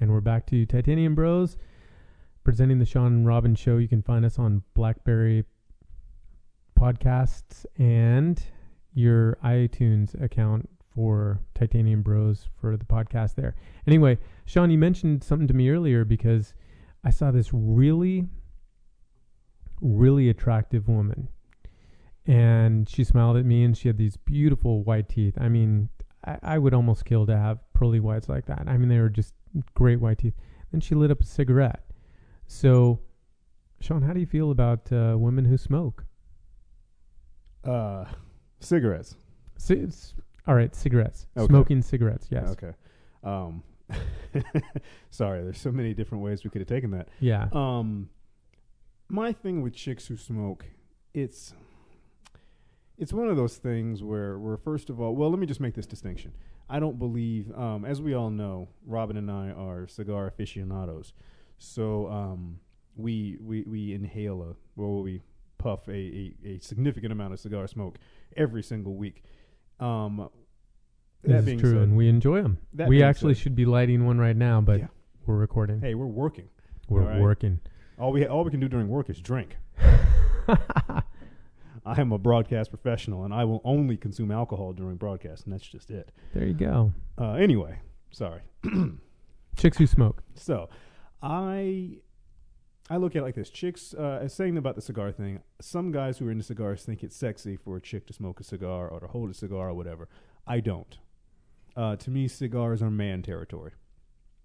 And we're back to Titanium Bros presenting the Sean and Robin show. You can find us on Blackberry Podcasts and your iTunes account for Titanium Bros for the podcast there. Anyway, Sean, you mentioned something to me earlier because I saw this really, really attractive woman. And she smiled at me and she had these beautiful white teeth. I mean, I, I would almost kill to have pearly whites like that. I mean, they were just great white teeth. Then she lit up a cigarette. So, Sean, how do you feel about uh, women who smoke? Uh, cigarettes. C- all right, cigarettes. Okay. Smoking cigarettes, yes. Okay. Um, sorry, there's so many different ways we could have taken that. Yeah. Um, my thing with chicks who smoke, it's it's one of those things where, where first of all, well, let me just make this distinction. I don't believe, um, as we all know, Robin and I are cigar aficionados. So um, we we we inhale a well, we puff a, a, a significant amount of cigar smoke every single week. Um, that is being true, said, and we enjoy them. We actually said- should be lighting one right now, but Yeah. we're recording. hey, we're working. we're all right. working. All we all we can do during work is drink. I am a broadcast professional, and I will only consume alcohol during broadcast, and that's just it. there you go. Uh, anyway, sorry. Chicks who smoke. So, I I look at it like this: chicks, uh, as saying about the cigar thing. Some guys who are into cigars think it's sexy for a chick to smoke a cigar or to hold a cigar or whatever. I don't. Uh, to me, cigars are man territory,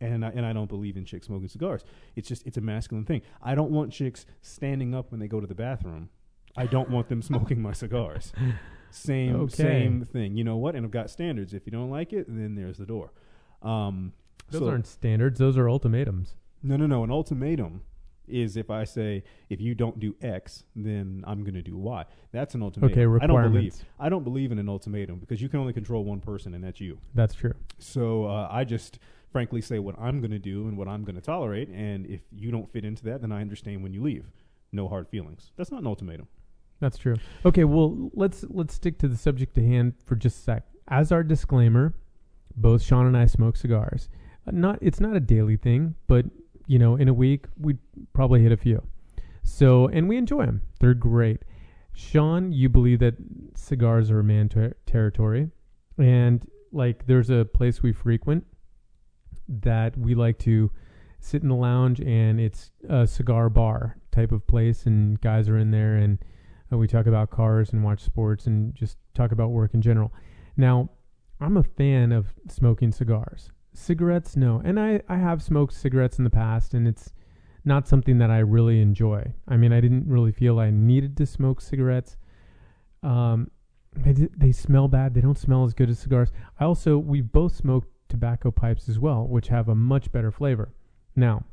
and I, and I don't believe in chicks smoking cigars. It's just it's a masculine thing. I don't want chicks standing up when they go to the bathroom. I don't want them smoking my cigars. Same Okay. same thing. You know what? And I've got standards. If you don't like it, then there's the door. Um, Those so- aren't standards. Those are ultimatums. no, no, no. An ultimatum is if I say if you don't do X, then I'm going to do Y. That's an ultimatum. Okay, I don't believe. I don't believe in an ultimatum because you can only control one person, and that's you. That's true. So uh, I just frankly say what I'm going to do and what I'm going to tolerate, and if you don't fit into that, then I understand when you leave. No hard feelings. That's not an ultimatum. That's true. Okay, well let's let's stick to the subject at hand for just a sec. As our disclaimer, both Sean and I smoke cigars. Uh, not it's not a daily thing, but you know, in a week we'd probably hit a few. So and we enjoy them. They're great. Sean, you believe that cigars are man ter- territory, and like there's a place we frequent that we like to sit in the lounge, and it's a cigar bar type of place, and guys are in there and uh, we talk about cars and watch sports and just talk about work in general. Now, I'm a fan of smoking cigars. Cigarettes, no. And I, I have smoked cigarettes in the past, and it's not something that I really enjoy. I mean, I didn't really feel I needed to smoke cigarettes. Um, they, they smell bad. They don't smell as good as cigars. I also, we've both smoked tobacco pipes as well, which have a much better flavor. Now,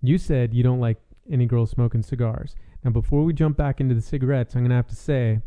you said you don't like any girls smoking cigars. Now, before we jump back into the cigarettes, I'm going to have to say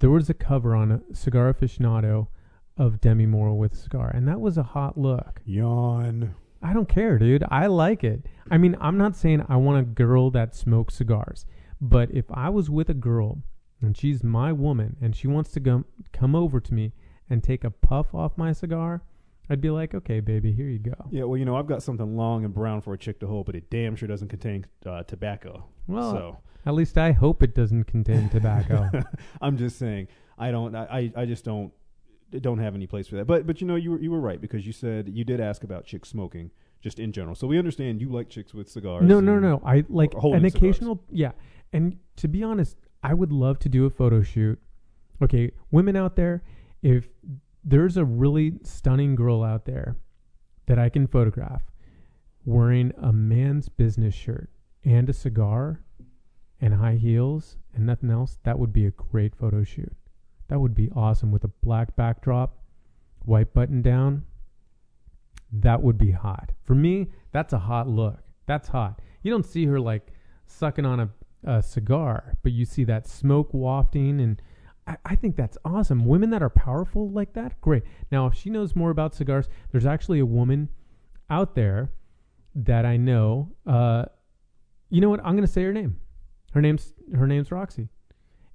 there was a cover on a cigar aficionado of Demi Moore with a cigar, and that was a hot look. Yawn. I don't care, dude. I like it. I mean, I'm not saying I want a girl that smokes cigars, but if I was with a girl and she's my woman and she wants to go, come over to me and take a puff off my cigar, I'd be like, okay, baby, here you go. Yeah, well, you know, I've got something long and brown for a chick to hold, but it damn sure doesn't contain uh, tobacco. Well, so at least I hope it doesn't contain tobacco. I'm just saying, I don't, I, I just don't, don't have any place for that. But, but you know, you were, you were right because you said you did ask about chicks smoking just in general. So we understand you like chicks with cigars. No, no, no. I like an cigars. occasional, yeah. And to be honest, I would love to do a photo shoot. Okay, women out there, if there's a really stunning girl out there that I can photograph wearing a man's business shirt and a cigar and high heels and nothing else, that would be a great photo shoot. That would be awesome with a black backdrop, white button down. That would be hot. For me, that's a hot look. That's hot. You don't see her like sucking on a, a cigar, but you see that smoke wafting, and I, I think that's awesome. Women that are powerful like that, great. Now, if she knows more about cigars, there's actually a woman out there that I know. Uh, you know what? I'm going to say her name. Her name's her name's Roxy,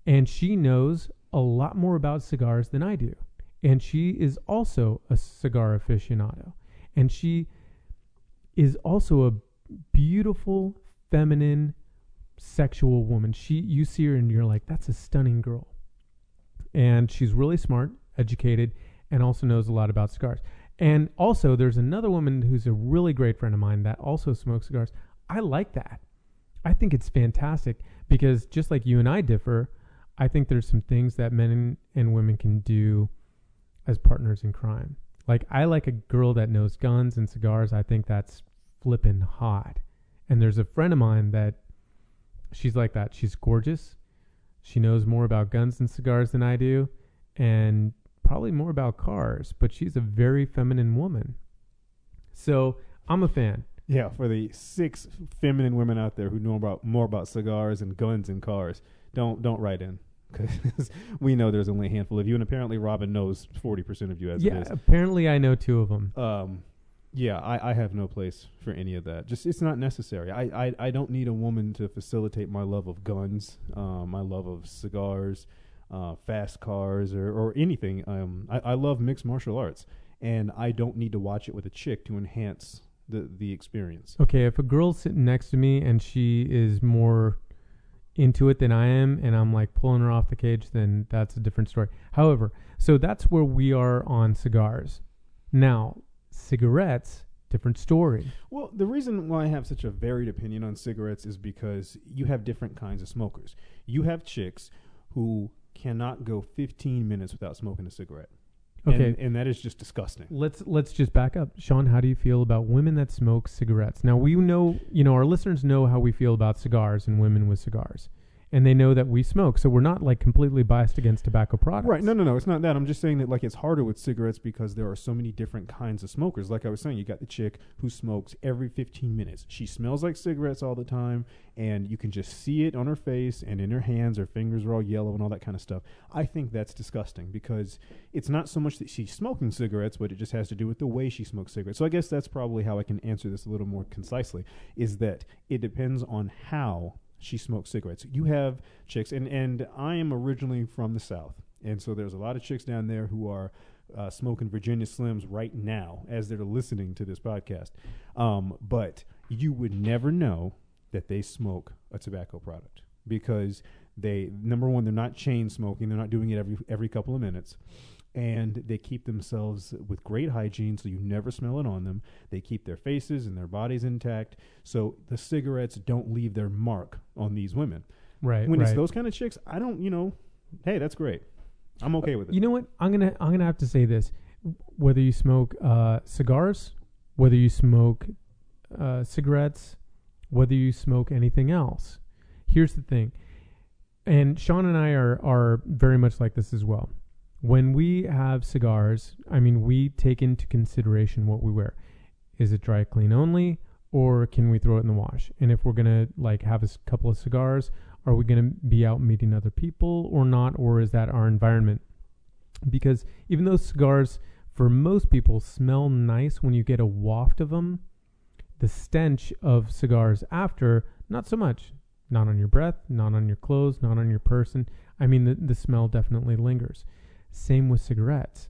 and she knows a lot more about cigars than I do. And she is also a cigar aficionado, and she is also a beautiful, feminine, sexual woman. She you see her and you're like, that's a stunning girl. And she's really smart, educated, and also knows a lot about cigars. And also there's another woman who's a really great friend of mine that also smokes cigars. I like that. I think it's fantastic because just like you and I differ, I think there's some things that men and women can do as partners in crime. Like I like a girl that knows guns and cigars. I think that's flippin' hot. And there's a friend of mine that she's like that. She's gorgeous. She knows more about guns and cigars than I do and probably more about cars, but she's a very feminine woman. So, I'm a fan. Yeah, for the six feminine women out there who know about more about cigars and guns and cars, don't don't write in because we know there's only a handful of you, and apparently Robin knows forty percent of you as yeah, it is. apparently I know two of them. Um, yeah, I, I have no place for any of that. Just it's not necessary. I, I, I don't need a woman to facilitate my love of guns, um, my love of cigars, uh, fast cars, or, or anything. Um, I, I love mixed martial arts, and I don't need to watch it with a chick to enhance the the experience. Okay, if a girl's sitting next to me and she is more into it than I am, and I'm like pulling her off the cage, then that's a different story. However, so that's where we are on cigars. Now, cigarettes, different story. Well, the reason why I have such a varied opinion on cigarettes is because you have different kinds of smokers. You have chicks who cannot go 15 minutes without smoking a cigarette. Okay. And, and that is just disgusting. Let's let's just back up. Sean, how do you feel about women that smoke cigarettes? Now we know, you know, our listeners know how we feel about cigars and women with cigars. And they know that we smoke, so we're not like completely biased against tobacco products. Right. No, no, no. It's not that. I'm just saying that like it's harder with cigarettes because there are so many different kinds of smokers. Like I was saying, you got the chick who smokes every 15 minutes. She smells like cigarettes all the time, and you can just see it on her face and in her hands. Her fingers are all yellow and all that kind of stuff. I think that's disgusting because it's not so much that she's smoking cigarettes, but it just has to do with the way she smokes cigarettes. So I guess that's probably how I can answer this a little more concisely. Is that it depends on how she smokes cigarettes. You have chicks, and and I am originally from the South, and so there's a lot of chicks down there who are uh, smoking Virginia Slims right now as they're listening to this podcast. Um, but you would never know that they smoke a tobacco product because they number one they're not chain smoking they're not doing it every every couple of minutes and they keep themselves with great hygiene so you never smell it on them they keep their faces and their bodies intact so the cigarettes don't leave their mark on these women Right. when right. it's those kind of chicks i don't you know hey that's great i'm okay with it You know what? I'm gonna I'm gonna have to say this. Whether you smoke uh, cigars, whether you smoke uh, cigarettes, whether you smoke anything else, here's the thing. And Sean and I are are very much like this as well. When we have cigars, I mean, we take into consideration what we wear. Is it dry clean only, or can we throw it in the wash? And if we're gonna like have a couple of cigars, are we gonna be out meeting other people or not, or is that our environment? because even though cigars for most people smell nice when you get a waft of them the stench of cigars after not so much not on your breath not on your clothes not on your person i mean the, the smell definitely lingers same with cigarettes.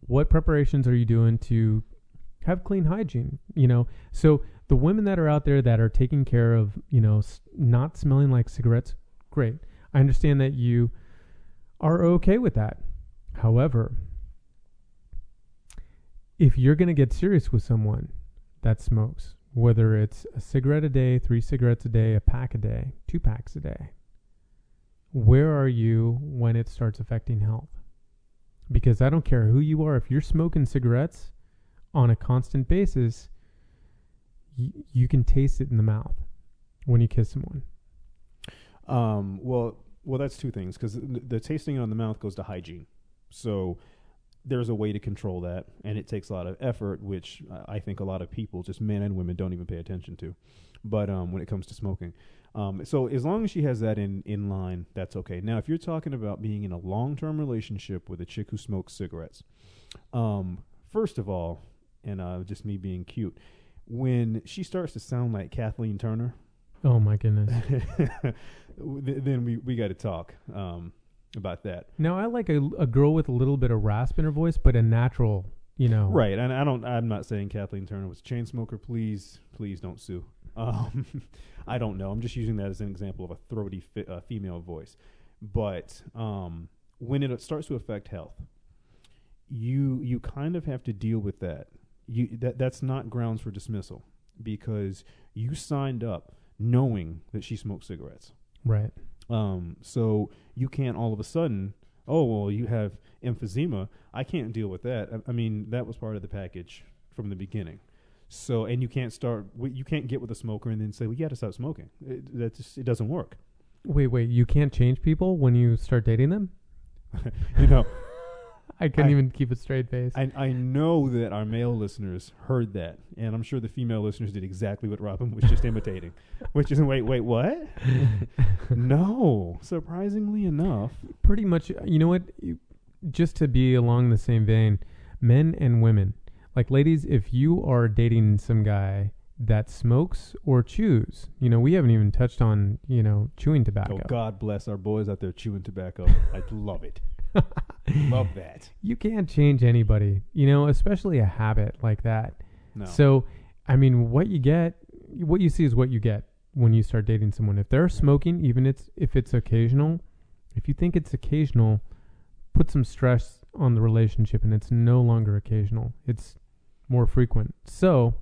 What preparations are you doing to have clean hygiene you know? So the women that are out there that are taking care of you know s- not smelling like cigarettes great. I understand that you are okay with that. However, if you're going to get serious with someone that smokes, whether it's a cigarette a day, three cigarettes a day, a pack a day, two packs a day, where are you when it starts affecting health? Because I don't care who you are, if you're smoking cigarettes on a constant basis, y- you can taste it in the mouth when you kiss someone. Um, well, well, that's two things because the, the tasting on the mouth goes to hygiene. So there's a way to control that, and it takes a lot of effort, which I think a lot of people, just men and women, don't even pay attention to. But um, when it comes to smoking, um, so as long as she has that in in line, that's okay. Now, if you're talking about being in a long term relationship with a chick who smokes cigarettes, um, first of all, and uh, just me being cute, when she starts to sound like Kathleen Turner, Oh my goodness. then we we got to talk um, about that. Now I like a, a girl with a little bit of rasp in her voice, but a natural you know. Right, and I don't. I'm not saying Kathleen Turner was a chain smoker. Please, please don't sue. Um, I don't know. I'm just using that as an example of a throaty fi- uh, female voice. But um, when it starts to affect health, you you kind of have to deal with that. You that that's not grounds for dismissal because you signed up knowing that she smoked cigarettes. Right. Um, so you can't all of a sudden, oh well, you have emphysema. I can't deal with that. I, I mean, that was part of the package from the beginning. So, and you can't start. You can't get with a smoker and then say, "Well, you got to stop smoking." It, that just it doesn't work. Wait, wait. You can't change people when you start dating them. you know, I couldn't I- even keep a straight face. I I know that our male listeners heard that, and I'm sure the female listeners did exactly what Robin was just imitating, which is wait, wait, what? no, surprisingly enough, Pretty much. You know what? Just to be along the same vein, men and women. Like ladies, if you are dating some guy that smokes or chews, you know, we haven't even touched on, you know, chewing tobacco. Oh, God bless our boys out there chewing tobacco. I love it. love that. You can't change anybody, you know, especially a habit like that. No. So, I mean, what you get, what you see is what you get when you start dating someone. If they're smoking, even it's if it's occasional, if you think it's occasional, put some stress on the relationship, and it's no longer occasional. It's more frequent. So,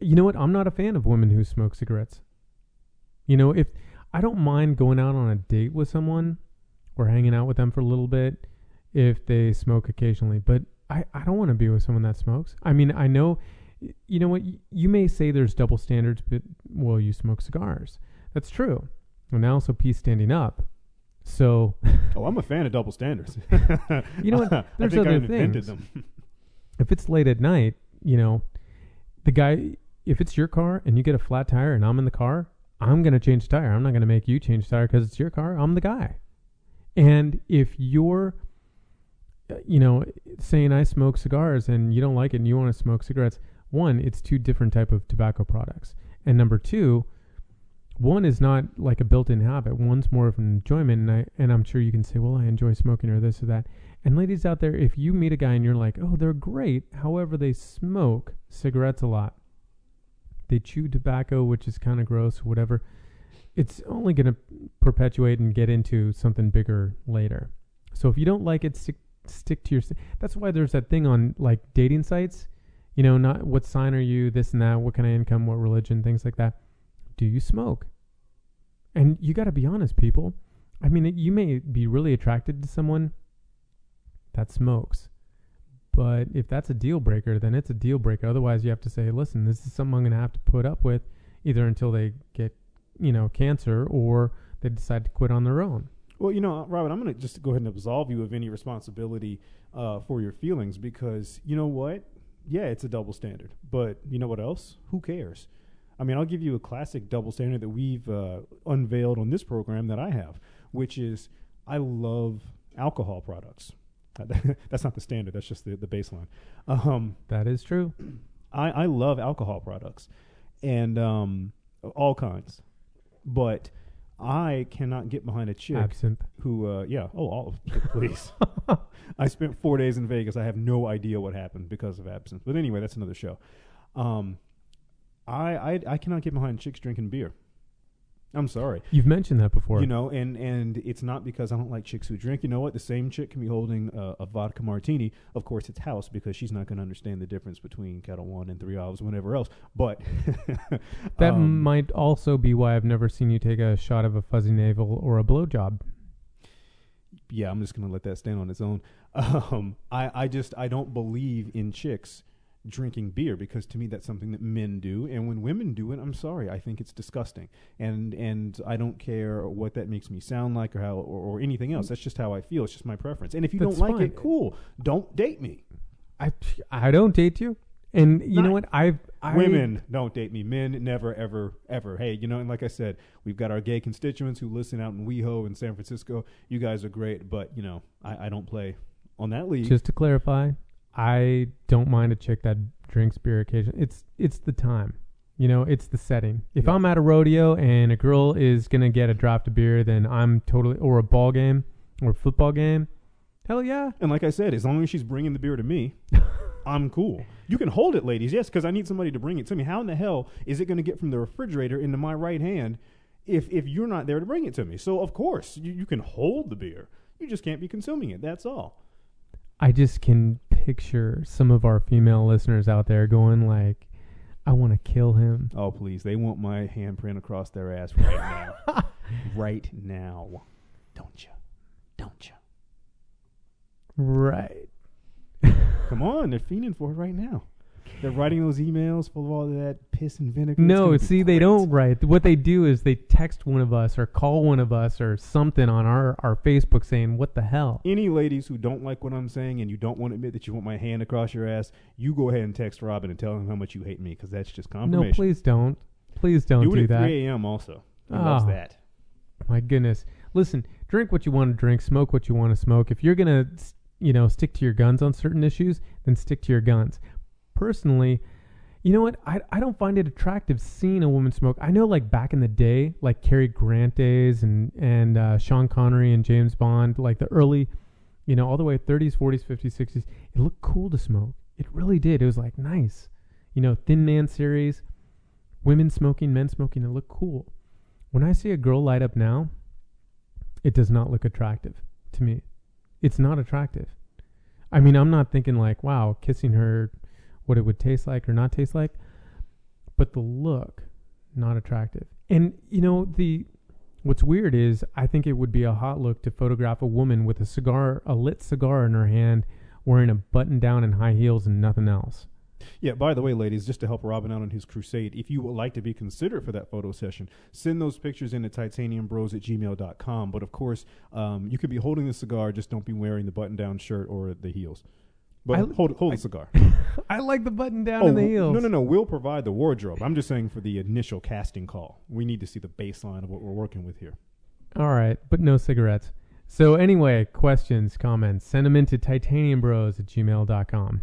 you know what? I'm not a fan of women who smoke cigarettes. You know, if I don't mind going out on a date with someone or hanging out with them for a little bit if they smoke occasionally, but I, I don't want to be with someone that smokes. I mean, I know, you know what? y- You may say there's double standards, but well, you smoke cigars. That's true. And I also pee standing up. So, oh, I'm a fan of double standards. You know what? I There's think I other invented things. them. if it's late at night, you know, the guy, if it's your car and you get a flat tire and I'm in the car, I'm going to change tire. I'm not going to make you change tire because it's your car. I'm the guy. And if you're, uh, you know, saying I smoke cigars and you don't like it and you want to smoke cigarettes, one, it's two different type of tobacco products. And number two, one is not like a built-in habit. One's more of an enjoyment, and I and I'm sure you can say, well, I enjoy smoking or this or that. And ladies out there, if you meet a guy and you're like, oh, they're great, however, they smoke cigarettes a lot, they chew tobacco, which is kind of gross, whatever. It's only going to perpetuate and get into something bigger later. So if you don't like it, stick stick to your. That's why there's that thing on like dating sites. You know, not what sign are you, this and that, what kind of income, what religion, things like that. Do you smoke? And you got to be honest, people. I mean, you may be really attracted to someone that smokes, but if that's a deal breaker, then it's a deal breaker. Otherwise, you have to say, listen, this is something I'm going to have to put up with either until they get, you know, cancer or they decide to quit on their own. Well, you know, Robin, I'm going to just go ahead and absolve you of any responsibility uh, for your feelings because you know what? Yeah, it's a double standard. But you know what else? Who cares? I mean, I'll give you a classic double standard that we've uh, unveiled on this program that I have, which is I love alcohol products. that's not the standard. That's just the, the baseline. Um, That is true. I, I love alcohol products and um, all kinds, but I cannot get behind a chick Absinthe. who, uh, yeah, oh, all of please. I spent four days in Vegas. I have no idea what happened because of absinthe. But anyway, that's another show. Um, I, I I cannot get behind chicks drinking beer. I'm sorry, You've mentioned that before. you know, and and it's not because I don't like chicks who drink. You know what? The same chick can be holding uh, a vodka martini. Of course, it's house because she's not going to understand the difference between Ketel One and Three Olives, whatever else. But that um, might also be why I've never seen you take a shot of a fuzzy navel or a blowjob. yeah, I'm just gonna let that stand on its own. Um, I, I just I don't believe in chicks drinking beer because to me that's something that men do, and when women do it, I'm sorry, I think it's disgusting, and and I don't care what that makes me sound like or how or, or anything else. That's just how I feel. It's just my preference. And if you That's don't like fine. it, cool. Don't date me. I I don't date you, and you know what? I've I, Women don't date me. Men never, ever, ever. Hey, you know, and like I said, we've got our gay constituents who listen out in WeHo in San Francisco. You guys are great, but you know, I, I don't play on that league. Just to clarify, I don't mind a chick that drinks beer occasionally. It's it's the time. You know, it's the setting. If Yeah. I'm at a rodeo and a girl is gonna get a draft of beer, then I'm totally or a ball game or a football game, Hell yeah. And like I said, as long as she's bringing the beer to me, I'm cool. You can hold it, ladies, yes, because I need somebody to bring it to me. How in the hell is it going to get from the refrigerator into my right hand if if you're not there to bring it to me? So of course you, you can hold the beer. You just can't be consuming it. That's all. I just can picture some of our female listeners out there going like, I want to kill him. Oh please, they want my handprint across their ass right now. right now, don't you? Don't you? Right. Come on, they're fiending for it right now. They're writing those emails full of all that piss and vinegar. No, gonna see, they don't write. What they do is they text one of us or call one of us or something on our, our Facebook saying, What the hell? Any ladies who don't like what I'm saying and you don't want to admit that you want my hand across your ass, you go ahead and text Robin and tell him how much you hate me because that's just confirmation. No, please don't. Please don't do do, at that. 3 a.m. also. He loves Oh. that. My goodness. Listen, drink what you want to drink, smoke what you want to smoke. If you're going to, you know, stick to your guns on certain issues, then stick to your guns. Personally, you know what? I, I don't find it attractive seeing a woman smoke. I know, like, back in the day, like Cary Grant days and, and uh, Sean Connery and James Bond, like the early, you know, all the way 30s, 40s, 50s, 60s, it looked cool to smoke. It really did. It was, like, nice. You know, Thin Man series, women smoking, men smoking, it looked cool. When I see a girl light up now, it does not look attractive to me. It's not attractive. I mean, I'm not thinking like, wow, kissing her, what it would taste like or not taste like, but the look, not attractive. And you know, the what's weird is I think it would be a hot look to photograph a woman with a cigar, a lit cigar in her hand, wearing a button down and high heels and nothing else. Yeah, by the way, ladies, just to help Robin out on his crusade, if you would like to be considered for that photo session, send those pictures in to titaniumbros at gmail.com. But of course, um, you could be holding the cigar, just don't be wearing the button down shirt or the heels. But I- hold, hold I- the cigar. I like the button down Oh, and the heels. No, no, no. We'll provide the wardrobe. I'm just saying for the initial casting call. We need to see the baseline of what we're working with here. All right, but no cigarettes. So anyway, questions, comments, send them into titaniumbros at gmail.com.